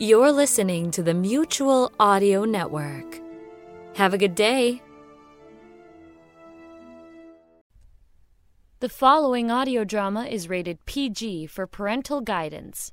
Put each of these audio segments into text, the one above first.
You're listening to the Mutual Audio Network. Have a good day. The following audio drama is rated PG for parental guidance.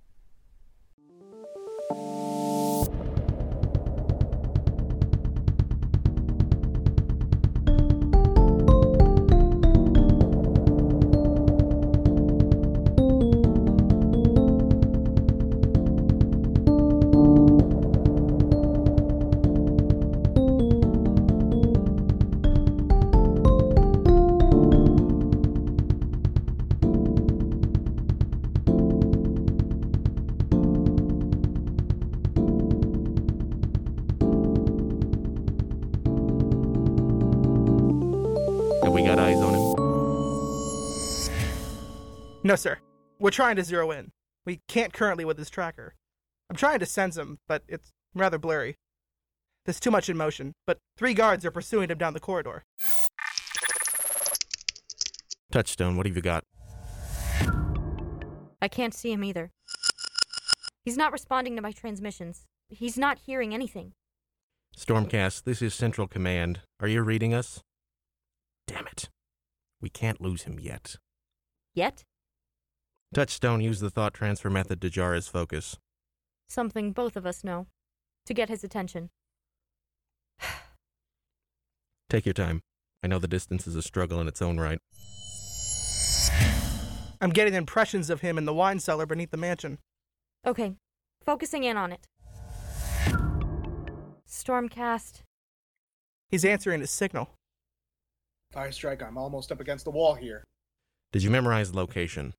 No, sir. We're trying to zero in. We can't currently with this tracker. I'm trying to sense him, but it's rather blurry. There's too much in motion, but three guards are pursuing him down the corridor. Touchstone, what have you got? I can't see him either. He's not responding to my transmissions. He's not hearing anything. Stormcast, this is Central Command. Are you reading us? Damn it. We can't lose him yet. Yet? Touchstone, use the thought transfer method to jar his focus. Something both of us know. To get his attention. Take your time. I know the distance is a struggle in its own right. I'm getting impressions of him in the wine cellar beneath the mansion. Okay, focusing in on it. Stormcast. He's answering his signal. Firestrike, I'm almost up against the wall here. Did you memorize the location?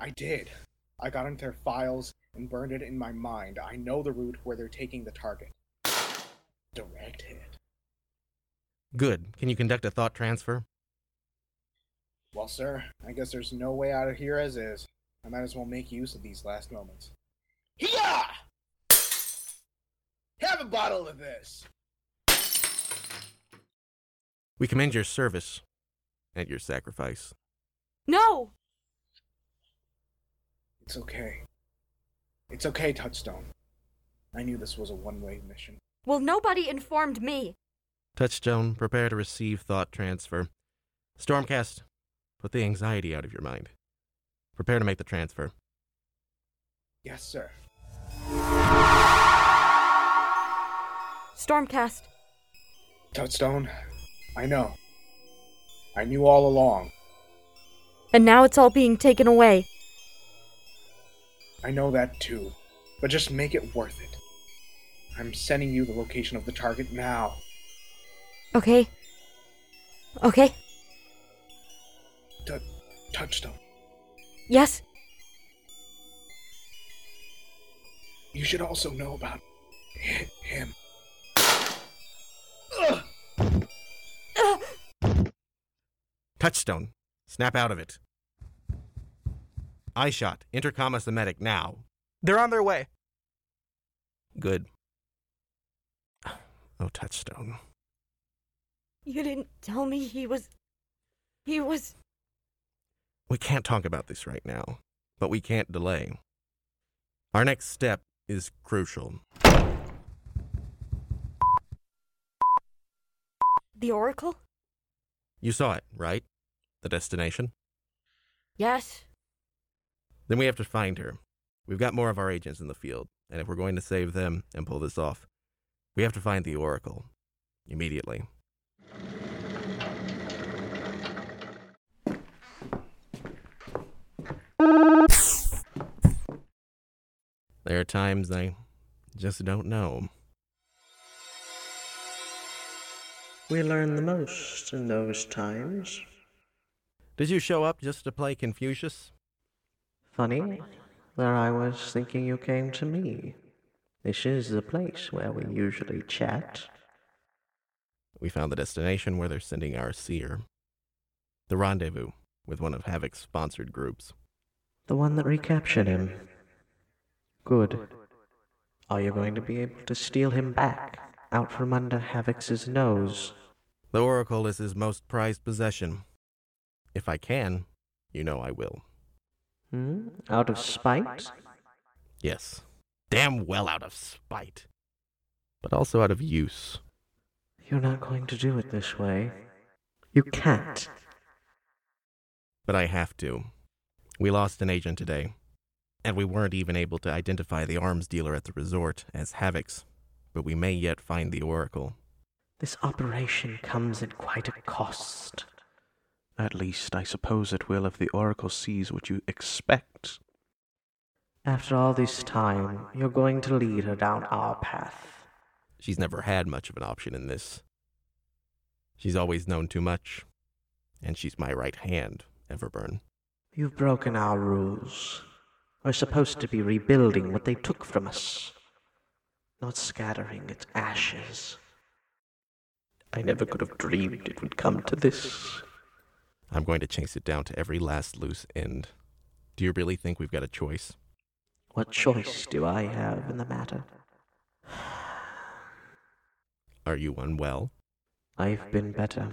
I did. I got into their files and burned it in my mind. I know the route where they're taking the target. Direct hit. Good. Can you conduct a thought transfer? Well, sir, I guess there's no way out of here as is. I might as well make use of these last moments. Hiya! Have a bottle of this! We commend your service and your sacrifice. No! It's okay. It's okay, Touchstone. I knew this was a one way mission. Well, nobody informed me. Touchstone, prepare to receive thought transfer. Stormcast, put the anxiety out of your mind. Prepare to make the transfer. Yes, sir. Stormcast. Touchstone, I know. I knew all along. And now it's all being taken away. I know that too. But just make it worth it. I'm sending you the location of the target now. Okay. Okay. T- Touchstone. Yes? You should also know about him. Touchstone, snap out of it. iShot, intercom us the medic now. They're on their way. Good. Oh, Touchstone. You didn't tell me he was. He was. We can't talk about this right now, but we can't delay. Our next step is crucial. The Oracle? You saw it, right? The destination? Yes. Then we have to find her. We've got more of our agents in the field, and if we're going to save them and pull this off, we have to find the Oracle. Immediately. There are times I just don't know. We learn the most in those times. Did you show up just to play Confucius? Funny, there I was thinking you came to me. This is the place where we usually chat. We found the destination where they're sending our seer. The rendezvous with one of Havoc's sponsored groups. The one that recaptured him. Good. Are you going to be able to steal him back, out from under Havoc's nose? The Oracle is his most prized possession. If I can, you know I will. Hmm? Out of spite? Yes, Damn well out of spite. But also out of use. You're not going to do it this way. You can't. But I have to. We lost an agent today, and we weren't even able to identify the arms dealer at the resort as Havix, but we may yet find the Oracle. This operation comes at quite a cost. At least, I suppose it will if the Oracle sees what you expect. After all this time, you're going to lead her down our path. She's never had much of an option in this. She's always known too much, and she's my right hand, Everburn. You've broken our rules. We're supposed to be rebuilding what they took from us, not scattering its ashes. I never could have dreamed it would come to this. I'm going to chase it down to every last loose end. Do you really think we've got a choice? What choice do I have in the matter? Are you unwell? I've been better.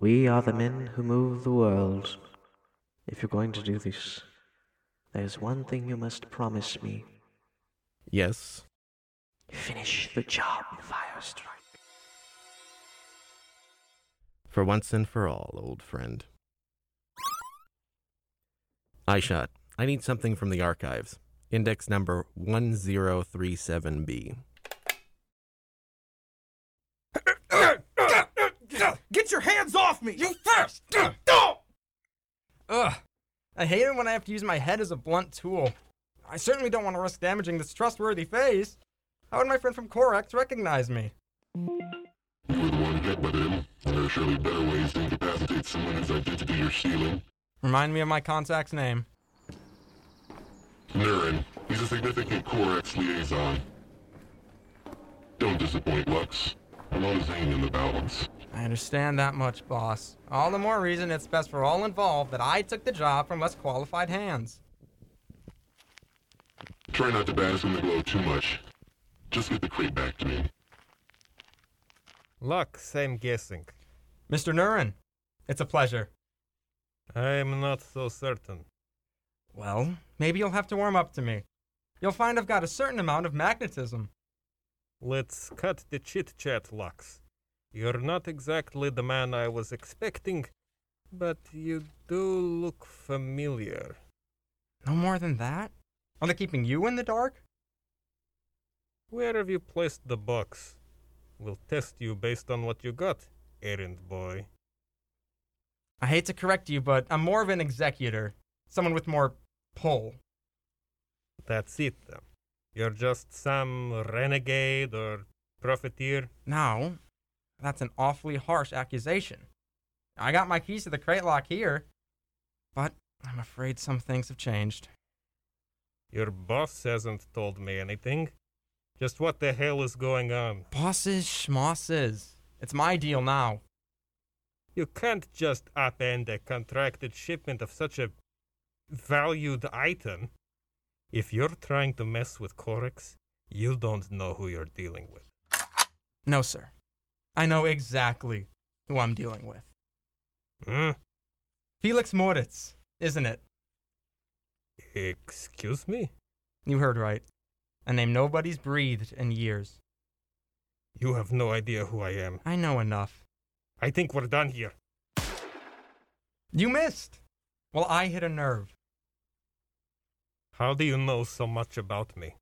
We are the men who move the world. If you're going to do this, there's one thing you must promise me. Yes. Finish the job, Firestrike. For once and for all, old friend. iShot, I need something from the archives. Index number 1037B. Get your hands off me! You first! Ugh. I hate it when I have to use my head as a blunt tool. I certainly don't want to risk damaging this trustworthy face. How would my friend from Corex recognize me? You were the one hit by them. There are surely better ways to incapacitate someone whose identity you're stealing. Remind me of my contact's name. Nurin. He's a significant Corex liaison. Don't disappoint, Lux. I'm on Zane in the balance. I understand that much, boss. All the more reason it's best for all involved that I took the job from less qualified hands. Try not to bask in the glow too much. Just get the crate back to me. Lux, I'm guessing. Mr. Nurin, it's a pleasure. I'm not so certain. Well, maybe you'll have to warm up to me. You'll find I've got a certain amount of magnetism. Let's cut the chit chat, Lux. You're not exactly the man I was expecting, but you do look familiar. No more than that? Are they keeping you in the dark? Where have you placed the box? We'll test you based on what you got, errand boy. I hate to correct you, but I'm more of an executor. Someone with more pull. That's it, then. You're just some renegade or profiteer? Now, that's an awfully harsh accusation. I got my keys to the crate lock here, but I'm afraid some things have changed. Your boss hasn't told me anything. Just what the hell is going on? Bosses, schmosses. It's my deal now. You can't just upend a contracted shipment of such a valued item. If you're trying to mess with Corex, you don't know who you're dealing with. No, sir. I know exactly who I'm dealing with. Hmm? Felix Moritz, isn't it? Excuse me? You heard right. A name nobody's breathed in years. You have no idea who I am. I know enough. I think we're done here. You missed. Well, I hit a nerve. How do you know so much about me?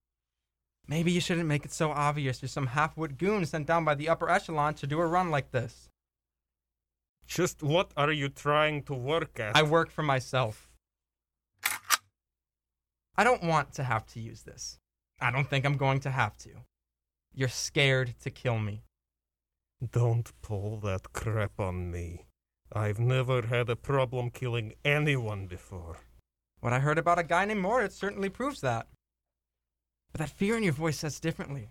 Maybe you shouldn't make it so obvious you're some half-wit goon sent down by the upper echelon to do a run like this. Just what are you trying to work at? I work for myself. I don't want to have to use this. I don't think I'm going to have to. You're scared to kill me. Don't pull that crap on me. I've never had a problem killing anyone before. What I heard about a guy named Moritz certainly proves that. But that fear in your voice says differently.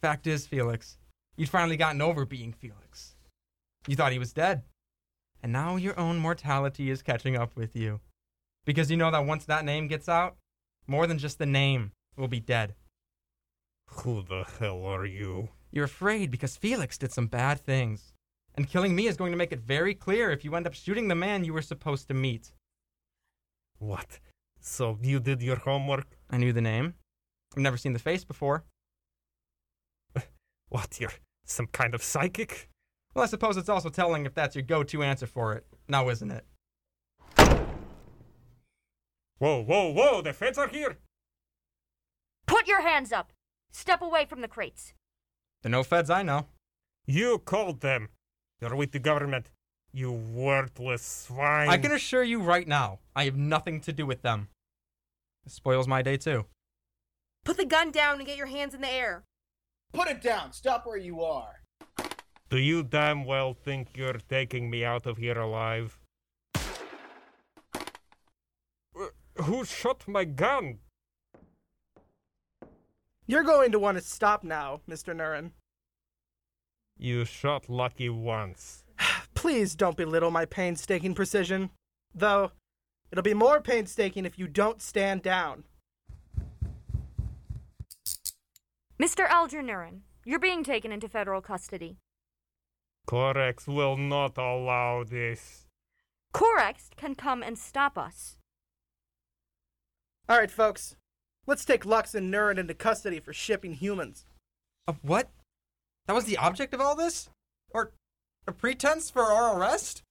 Fact is, Felix, you'd finally gotten over being Felix. You thought he was dead. And now your own mortality is catching up with you. Because you know that once that name gets out, more than just the name will be dead. Who the hell are you? You're afraid because Felix did some bad things. And killing me is going to make it very clear if you end up shooting the man you were supposed to meet. What? So you did your homework? I knew the name. I've never seen the face before. What, you're some kind of psychic? Well, I suppose it's also telling if that's your go to answer for it. Now, isn't it? Whoa, whoa, whoa, the feds are here! Put your hands up! Step away from the crates. They're no feds I know. You called them. You're with the government. You worthless swine. I can assure you right now, I have nothing to do with them. This spoils my day, too. Put the gun down and get your hands in the air. Put it down. Stop where you are. Do you damn well think you're taking me out of here alive? Uh, Who shot my gun? You're going to want to stop now, Mr. Nurin. You shot Lucky once. Please don't belittle my painstaking precision. Though, it'll be more painstaking if you don't stand down. Mr. Algernurin, you're being taken into federal custody. Corex will not allow this. Corex can come and stop us. All right, folks. Let's take Lux and Nurin into custody for shipping humans. Uh, what? That was the object of all this? Or a pretense for our arrest?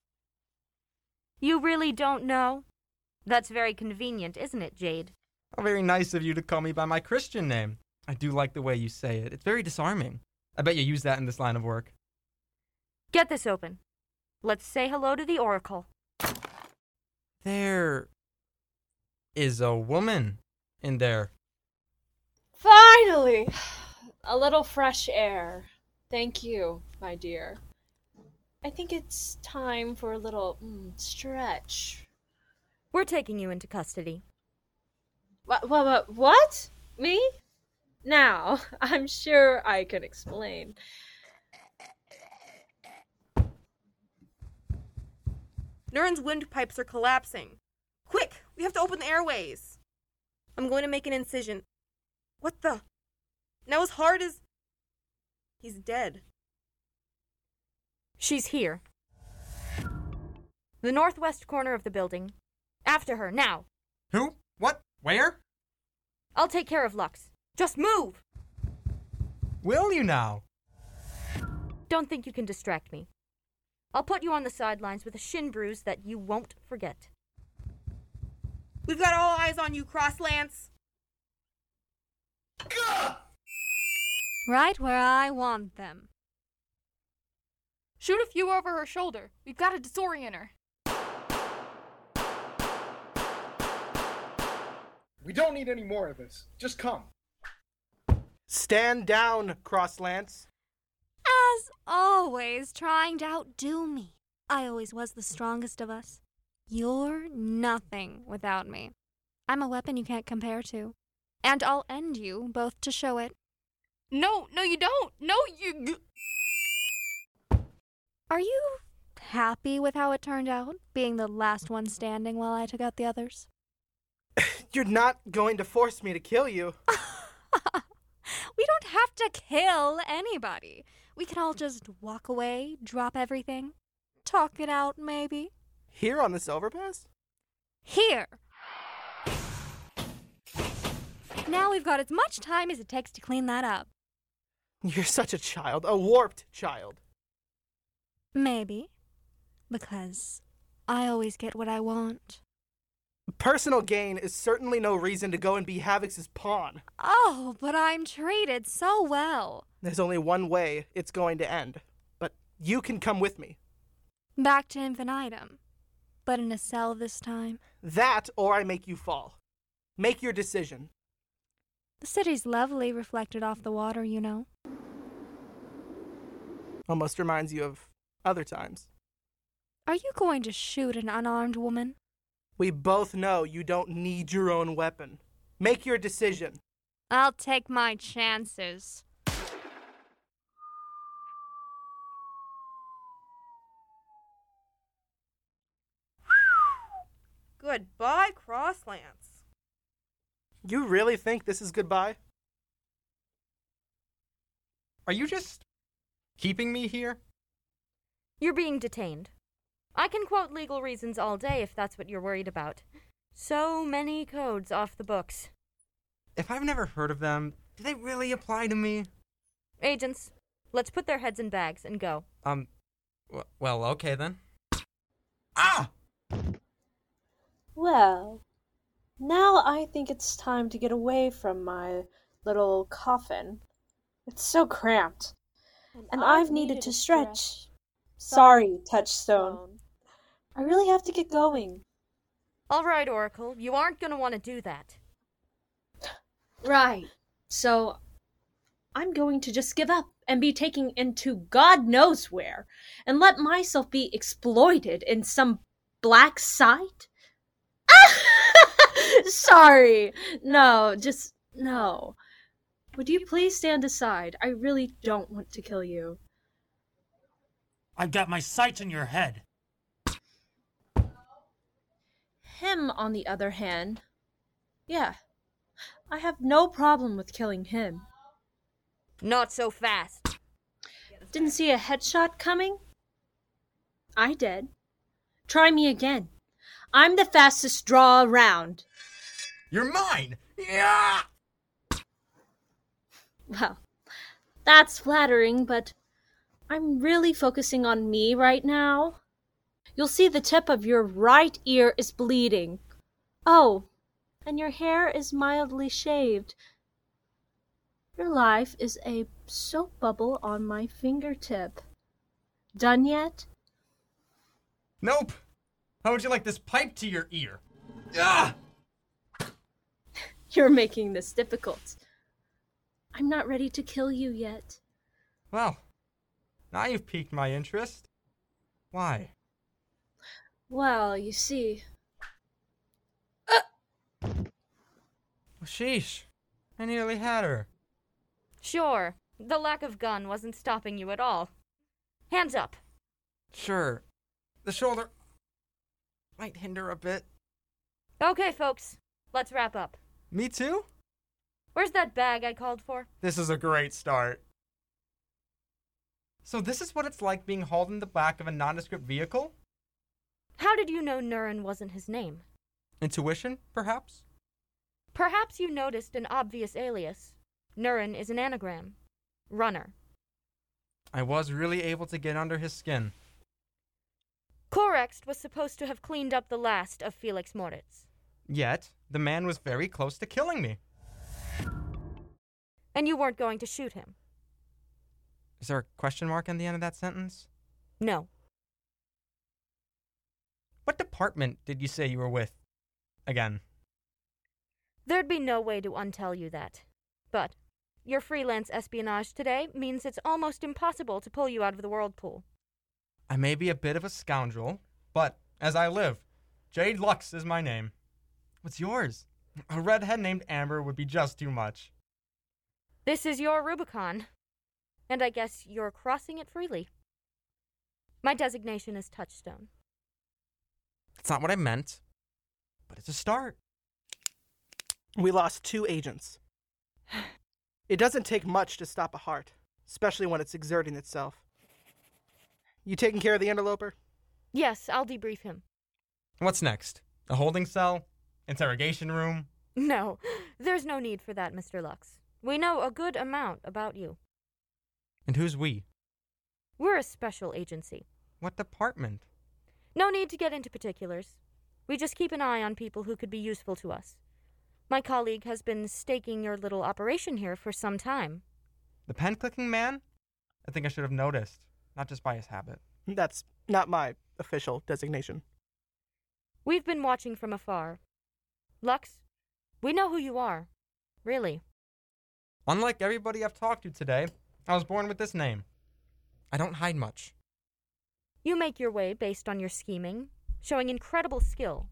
You really don't know? That's very convenient, isn't it, Jade? How very nice of you to call me by my Christian name. I do like the way you say it. It's very disarming. I bet you use that in this line of work. Get this open. Let's say hello to the Oracle. There is a woman in there. Finally! A little fresh air. Thank you, my dear. I think it's time for a little mm, stretch. We're taking you into custody. What, what, what, what? Me? Now, I'm sure I can explain. Nurin's windpipes are collapsing. Quick, we have to open the airways. I'm going to make an incision. What the? Now as hard as. He's dead. She's here. The northwest corner of the building. After her, now. Who? What? Where? I'll take care of Lux. Just move! Will you now? Don't think you can distract me. I'll put you on the sidelines with a shin bruise that you won't forget. We've got all eyes on you, Crosslance. Right where I want them. Shoot a few over her shoulder. We've got to disorient her. We don't need any more of this. Just come. Stand down, Crosslance. As always, trying to outdo me. I always was the strongest of us. You're nothing without me. I'm a weapon you can't compare to. And I'll end you both to show it. No, no, you don't. No, you. Are you happy with how it turned out, being the last one standing while I took out the others? You're not going to force me to kill you. we don't have to kill anybody. We can all just walk away, drop everything, talk it out, maybe. Here on this overpass? Here. Now we've got as much time as it takes to clean that up. You're such a child, a warped child. Maybe. Because I always get what I want. Personal gain is certainly no reason to go and be Havix's pawn. Oh, but I'm treated so well. There's only one way it's going to end. But you can come with me. Back to infinitum. But in a cell this time. That or I make you fall. Make your decision. The city's lovely reflected off the water, you know. Almost reminds you of other times. Are you going to shoot an unarmed woman? We both know you don't need your own weapon. Make your decision. I'll take my chances. Goodbye, Crosslance. You really think this is goodbye? Are you just keeping me here? You're being detained. I can quote legal reasons all day if that's what you're worried about. So many codes off the books. If I've never heard of them, do they really apply to me? Agents, let's put their heads in bags and go. Um, w- well, okay then. Ah! Well, now I think it's time to get away from my little coffin. It's so cramped. And, I've needed, to stretch. Sorry, Touchstone. I really have to get going. All right, Oracle, you aren't going to want to do that. Right. So I'm going to just give up and be taken into God knows where and let myself be exploited in some black site? Sorry. No, just no. Would you please stand aside? I really don't want to kill you. I've got my sights on your head. Him, on the other hand, yeah, I have no problem with killing him. Not so fast. Didn't see a headshot coming? I did. Try me again. I'm the fastest draw around. You're mine! Yeah! Well, that's flattering, but I'm really focusing on me right now. You'll see the tip of your right ear is bleeding. Oh, and your hair is mildly shaved. Your life is a soap bubble on my fingertip. Done yet? Nope! How would you like this pipe to your ear? Ah! You're making this difficult. I'm not ready to kill you yet. Well, now you've piqued my interest. Why? Well, you see, Sheesh. I nearly had her. Sure, the lack of gun wasn't stopping you at all. Hands up. Sure. The shoulder might hinder a bit. Okay, folks, let's wrap up. Me too? Where's that bag I called for? This is a great start. So, this is what it's like being hauled in the back of a nondescript vehicle? How did you know Nurin wasn't his name? Intuition, perhaps? Perhaps you noticed an obvious alias. Nurin is an anagram. Runner. I was really able to get under his skin. Corex was supposed to have cleaned up the last of Felix Moritz. Yet, the man was very close to killing me. And you weren't going to shoot him. Is there a question mark on the end of that sentence? No. What department did you say you were with? Again. There'd be no way to untell you that. But your freelance espionage today means it's almost impossible to pull you out of the whirlpool. I may be a bit of a scoundrel, but as I live, Jade Lux is my name. What's yours? A redhead named Amber would be just too much. This is your Rubicon. And I guess you're crossing it freely. My designation is Touchstone. That's not what I meant, but it's a start. We lost two agents. It doesn't take much to stop a heart, especially when it's exerting itself. You taking care of the interloper? Yes, I'll debrief him. What's next? A holding cell? Interrogation room? No, there's no need for that, Mr. Lux. We know a good amount about you. And who's we? We're a special agency. What department? No need to get into particulars. We just keep an eye on people who could be useful to us. My colleague has been staking your little operation here for some time. The pen clicking man? I think I should have noticed, not just by his habit. That's not my official designation. We've been watching from afar. Lux, we know who you are. Really. Unlike everybody I've talked to today, I was born with this name. I don't hide much. You make your way based on your scheming, showing incredible skill.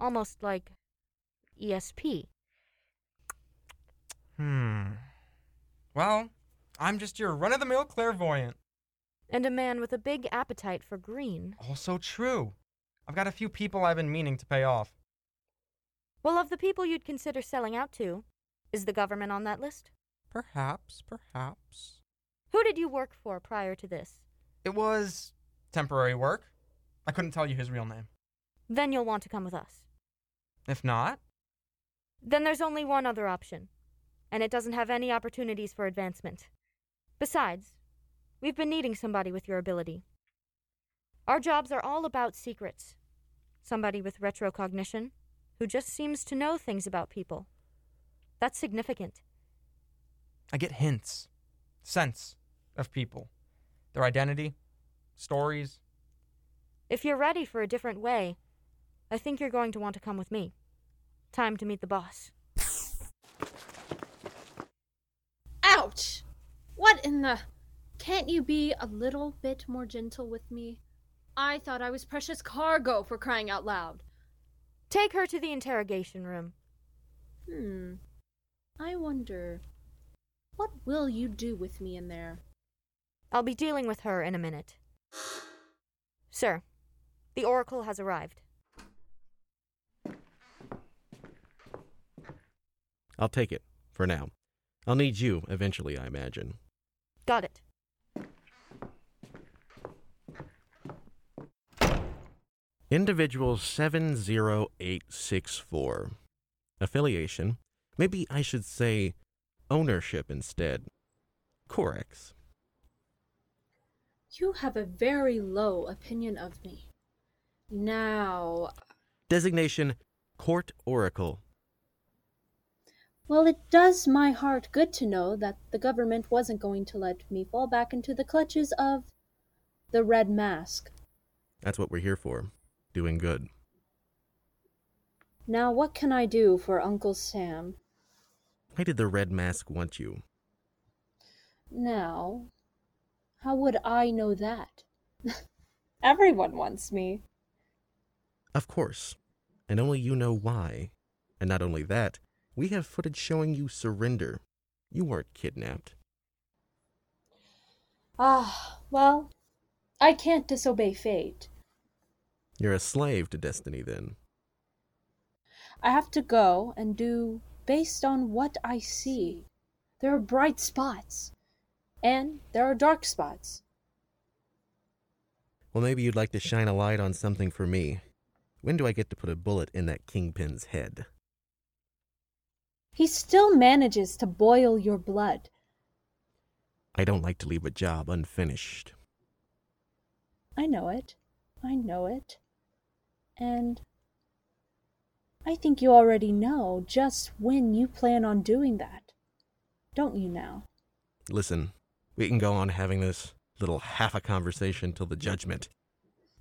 Almost like ESP. Hmm. Well, I'm just your run of the mill clairvoyant. And a man with a big appetite for green. Also true. I've got a few people I've been meaning to pay off. Well, of the people you'd consider selling out to, is the government on that list? Perhaps, perhaps. Who did you work for prior to this? It was temporary work. I couldn't tell you his real name. Then you'll want to come with us. If not, Then there's only one other option, and it doesn't have any opportunities for advancement. Besides, we've been needing somebody with your ability. Our jobs are all about secrets. Somebody with retrocognition who just seems to know things about people. That's significant. I get hints, sense of people, their identity, stories. If you're ready for a different way, I think you're going to want to come with me. Time to meet the boss. Ouch! What in the. Can't you be a little bit more gentle with me? I thought I was precious cargo for crying out loud. Take her to the interrogation room. Hmm. I wonder. What will you do with me in there? I'll be dealing with her in a minute. Sir, the Oracle has arrived. I'll take it, for now. I'll need you eventually, I imagine. Got it. Individual 70864. Affiliation. Maybe I should say ownership instead. Corex. You have a very low opinion of me. Now, Designation Court Oracle. well, it does my heart good to know that the government wasn't going to let me fall back into the clutches of the Red Mask. That's what we're here for. Doing good. Now, what can I do for Uncle Sam? Why did the Red Mask want you? Now, how would I know that? Everyone wants me. Of course. And only you know why. And not only that, we have footage showing you surrender. You weren't kidnapped. Ah, well, I can't disobey fate. You're a slave to destiny then. I have to go and do based on what I see. There are bright spots, and there are dark spots. Well, maybe you'd like to shine a light on something for me. When do I get to put a bullet in that kingpin's head? He still manages to boil your blood. I don't like to leave a job unfinished. I know it. I know it. And I think you already know just when you plan on doing that. Don't you now? Listen, we can go on having this little half a conversation till the judgment.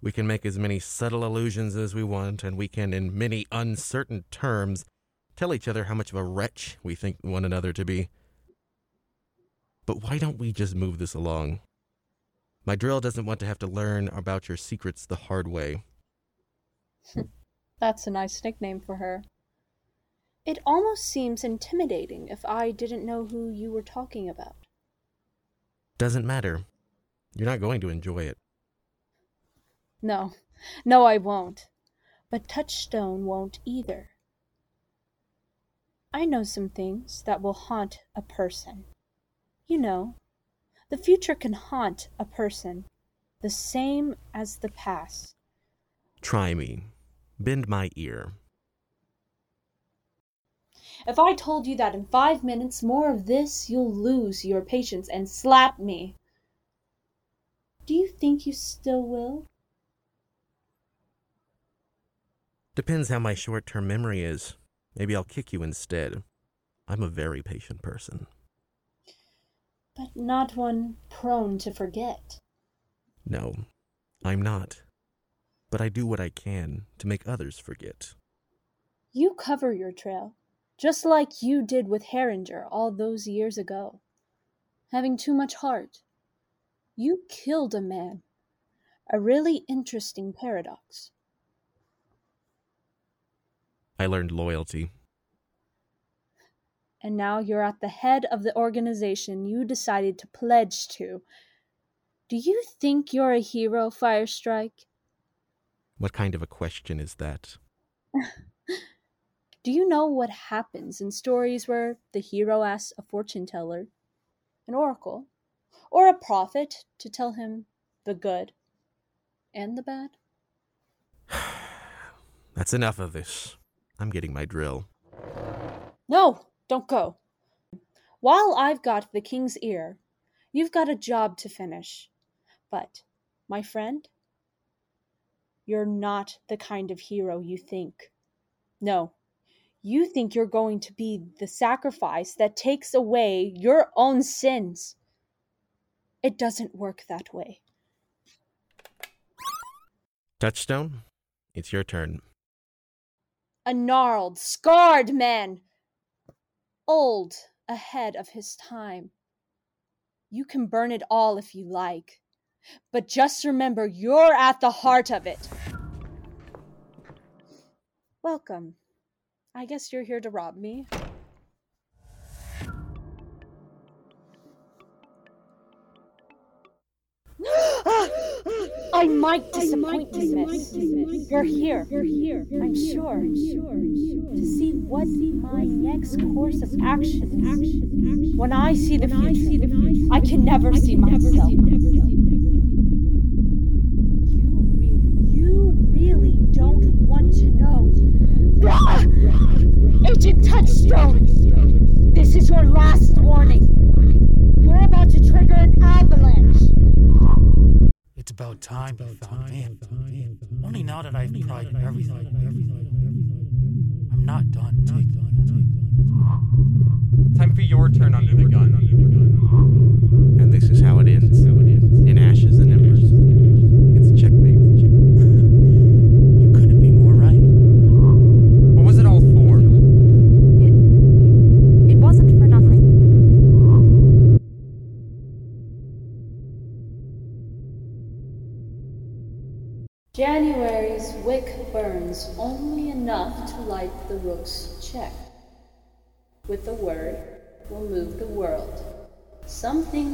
We can make as many subtle allusions as we want, and we can, in many uncertain terms, tell each other how much of a wretch we think one another to be. But why don't we just move this along? My drill doesn't want to have to learn about your secrets the hard way. That's a nice nickname for her. It almost seems intimidating if I didn't know who you were talking about. Doesn't matter. You're not going to enjoy it. No, no, I won't. But Touchstone won't either. I know some things that will haunt a person. You know, the future can haunt a person the same as the past. Try me. Bend my ear. If I told you that in five minutes more of this, you'll lose your patience and slap me. Do you think you still will? Depends how my short term memory is. Maybe I'll kick you instead. I'm a very patient person. But not one prone to forget. No, I'm not. But I do what I can to make others forget. You cover your trail, just like you did with Herringer all those years ago. Having too much heart. You killed a man. A really interesting paradox. I learned loyalty. And now you're at the head of the organization you decided to pledge to. Do you think you're a hero, Firestrike? What kind of a question is that? Do you know what happens in stories where the hero asks a fortune teller, an oracle, or a prophet to tell him the good and the bad? That's enough of this. I'm getting my drill. No, don't go. While I've got the king's ear, you've got a job to finish. But, my friend, you're not the kind of hero you think. No, you think you're going to be the sacrifice that takes away your own sins. It doesn't work that way. Touchstone, it's your turn. A gnarled, scarred man, old, ahead of his time. You can burn it all if you like, but just remember you're at the heart of it. Welcome. I guess you're here to rob me. I might disappoint you, miss. You're here. You're here. I'm sure. I'm sure. To see what my next course of action is. When I see the future, I can never see myself. You really don't want to know. Ah! Agent Touchstone! This is your last warning. You're about to trigger an avalanche. It's about time you found me. Only now that I've tried everything. I'm not done taking Time for your turn under the gun.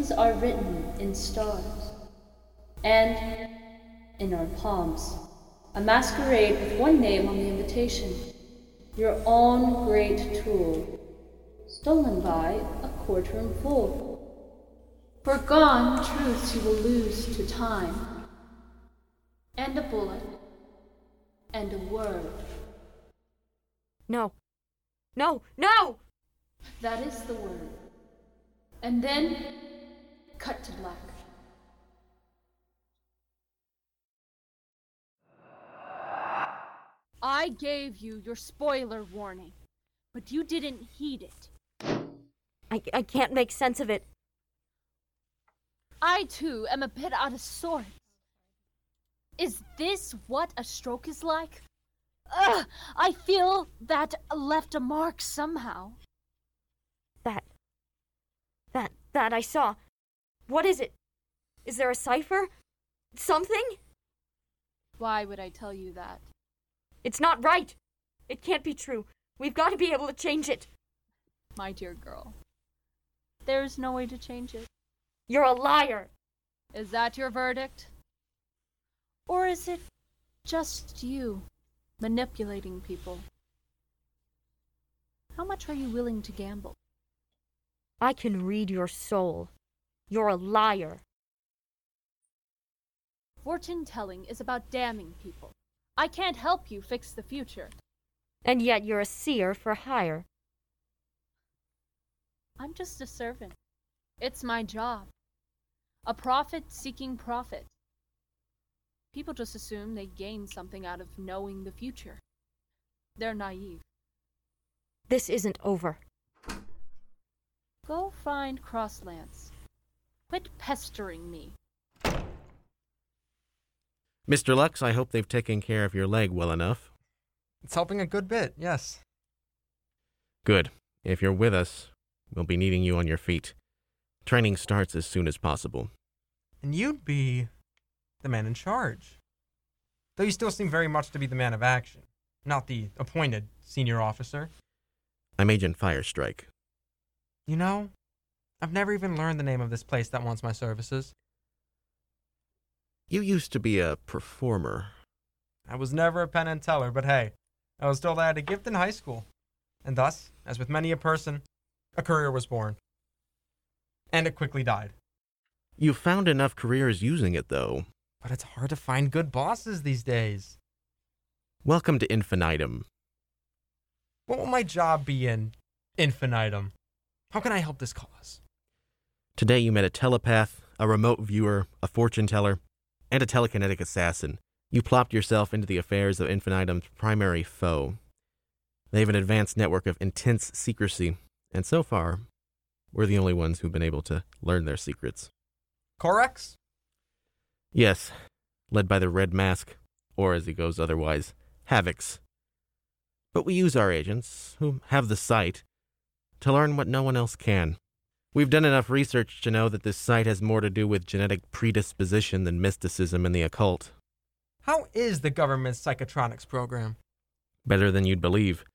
Things are written in stars and in our palms. A masquerade with one name on the invitation. Your own great tool, stolen by a courtroom fool. For gone truths you will lose to time and a bullet, and a word. No. No, no! That is the word. And then, cut to black. I gave you your spoiler warning, but you didn't heed it. I, I can't make sense of it. I too am a bit out of sorts. Is this what a stroke is like? Ugh, I feel that left a mark somehow. That. That. That I saw. What is it? Is there a cipher? Something? Why would I tell you that? It's not right. It can't be true. We've got to be able to change it. My dear girl, there's no way to change it. You're a liar. Is that your verdict? Or is it just you manipulating people? How much are you willing to gamble? I can read your soul. You're a liar. Fortune telling is about damning people. I can't help you fix the future. And yet you're a seer for hire. I'm just a servant. It's my job. A prophet seeking profit. People just assume they gain something out of knowing the future. They're naive. This isn't over. Go find Crosslance. Quit pestering me. Mr. Lux, I hope they've taken care of your leg well enough. It's helping a good bit, yes. Good. If you're with us, we'll be needing you on your feet. Training starts as soon as possible. And you'd be the man in charge. Though you still seem very much to be the man of action, not the appointed senior officer. I'm Agent Firestrike. You know, I've never even learned the name of this place that wants my services. You used to be a performer. I was never a Penn and Teller, but hey, I was told I had a gift in high school. And thus, as with many a person, a career was born. And it quickly died. You found enough careers using it, though. But it's hard to find good bosses these days. Welcome to Infinitum. What will my job be in Infinitum. How can I help this cause? Today you met a telepath, a remote viewer, a fortune teller, and a telekinetic assassin. You plopped yourself into the affairs of Infinitum's primary foe. They have an advanced network of intense secrecy, and so far, we're the only ones who've been able to learn their secrets. Corex? Yes, led by the Red Mask, or as he goes otherwise, Havocs. But we use our agents, who have the sight, to learn what no one else can. We've done enough research to know that this sight has more to do with genetic predisposition than mysticism and the occult. How is the government's psychotronics program? Better than you'd believe.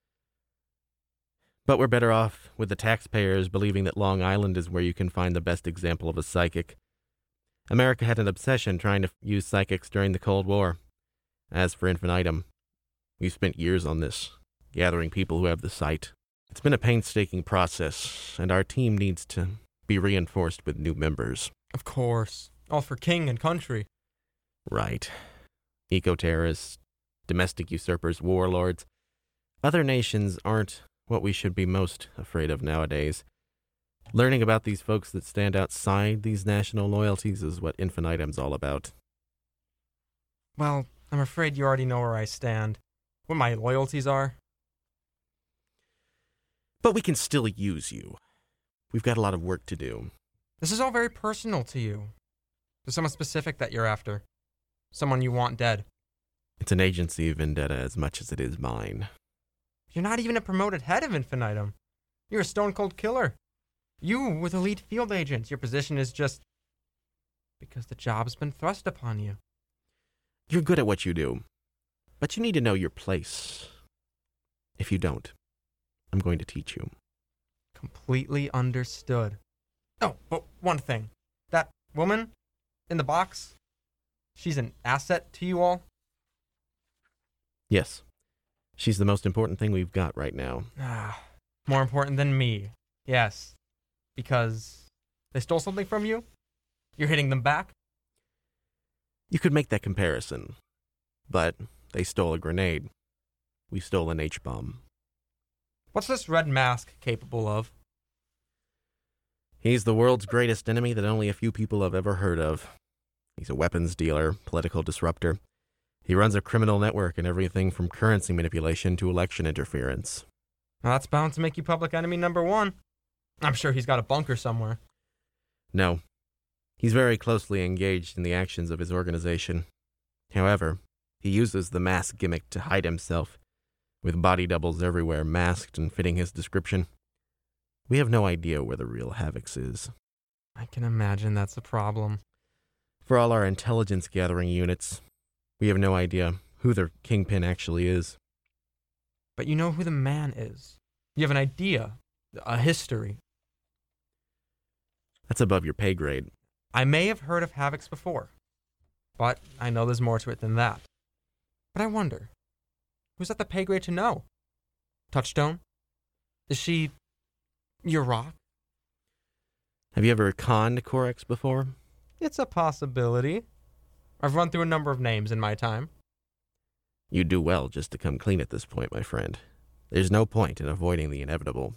But we're better off with the taxpayers believing that Long Island is where you can find the best example of a psychic. America had an obsession trying to use psychics during the Cold War. As for infinitum, we've spent years on this, gathering people who have the sight. It's been a painstaking process, and our team needs to be reinforced with new members. Of course. All for king and country. Right. Eco terrorists, domestic usurpers, warlords. Other nations aren't what we should be most afraid of nowadays. Learning about these folks that stand outside these national loyalties is what Infinitum's all about. Well, I'm afraid you already know where I stand. What my loyalties are. But we can still use you. We've got a lot of work to do. This is all very personal to you. There's someone specific that you're after. Someone you want dead. It's an agency vendetta as much as it is mine. You're not even a promoted head of Infinitum. You're a stone cold killer. You were the lead field agent. Your position is just because the job's been thrust upon you. You're good at what you do, but you need to know your place. If you don't, I'm going to teach you. Completely understood. Oh, but one thing. That woman in the box, she's an asset to you all? Yes, she's the most important thing we've got right now. Ah, more important than me. Yes. Because they stole something from you? You're hitting them back? You could make that comparison, but they stole a grenade. We stole an H bomb. What's this red mask capable of? He's the world's greatest enemy that only a few people have ever heard of. He's a weapons dealer, political disruptor. He runs a criminal network in everything from currency manipulation to election interference. Well, that's bound to make you public enemy number one. I'm sure he's got a bunker somewhere. No. He's very closely engaged in the actions of his organization. However, he uses the mask gimmick to hide himself, with body doubles everywhere masked and fitting his description. We have no idea where the real Havocs is. I can imagine that's a problem. For all our intelligence gathering units, we have no idea who their kingpin actually is. But you know who the man is. You have an idea, a history. That's above your pay grade. I may have heard of Havocs before, but I know there's more to it than that. But I wonder, who's at the pay grade to know? Touchstone? Is she your rock? Have you ever conned Corex before? It's a possibility. I've run through a number of names in my time. You do well just to come clean at this point, my friend. There's no point in avoiding the inevitable.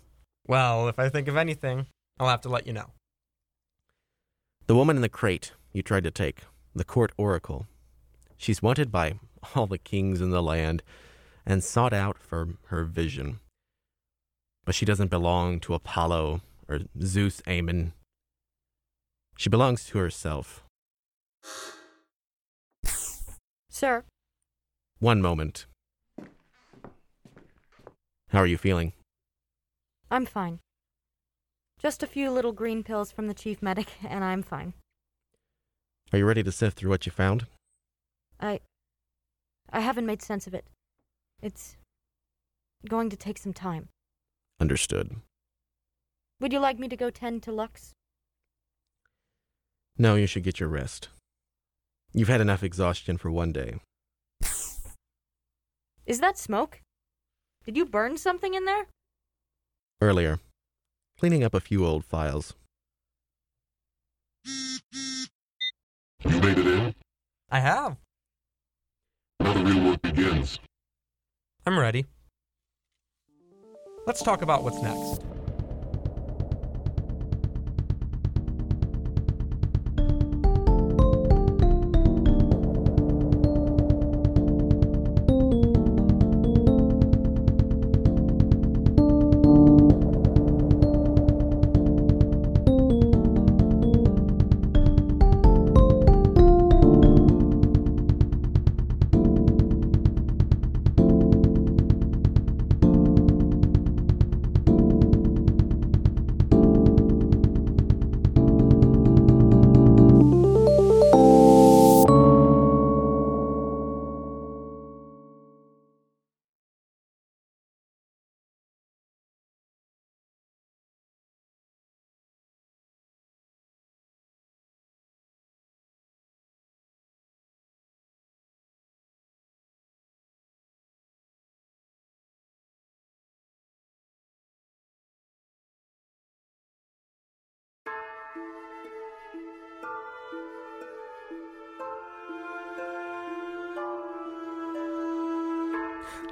Well, if I think of anything, I'll have to let you know. The woman in the crate you tried to take, the court oracle. She's wanted by all the kings in the land and sought out for her vision. But she doesn't belong to Apollo or Zeus Ammon. She belongs to herself. Sir, One moment. How are you feeling? I'm fine. Just a few little green pills from the chief medic, and I'm fine. Are you ready to sift through what you found? I. I haven't made sense of it. It's going to take some time. Understood. Would you like me to go tend to Lux? No, you should get your rest. You've had enough exhaustion for one day. Is that smoke? Did you burn something in there? Earlier, cleaning up a few old files. You made it in? I have. Now the real work begins. I'm ready. Let's talk about what's next.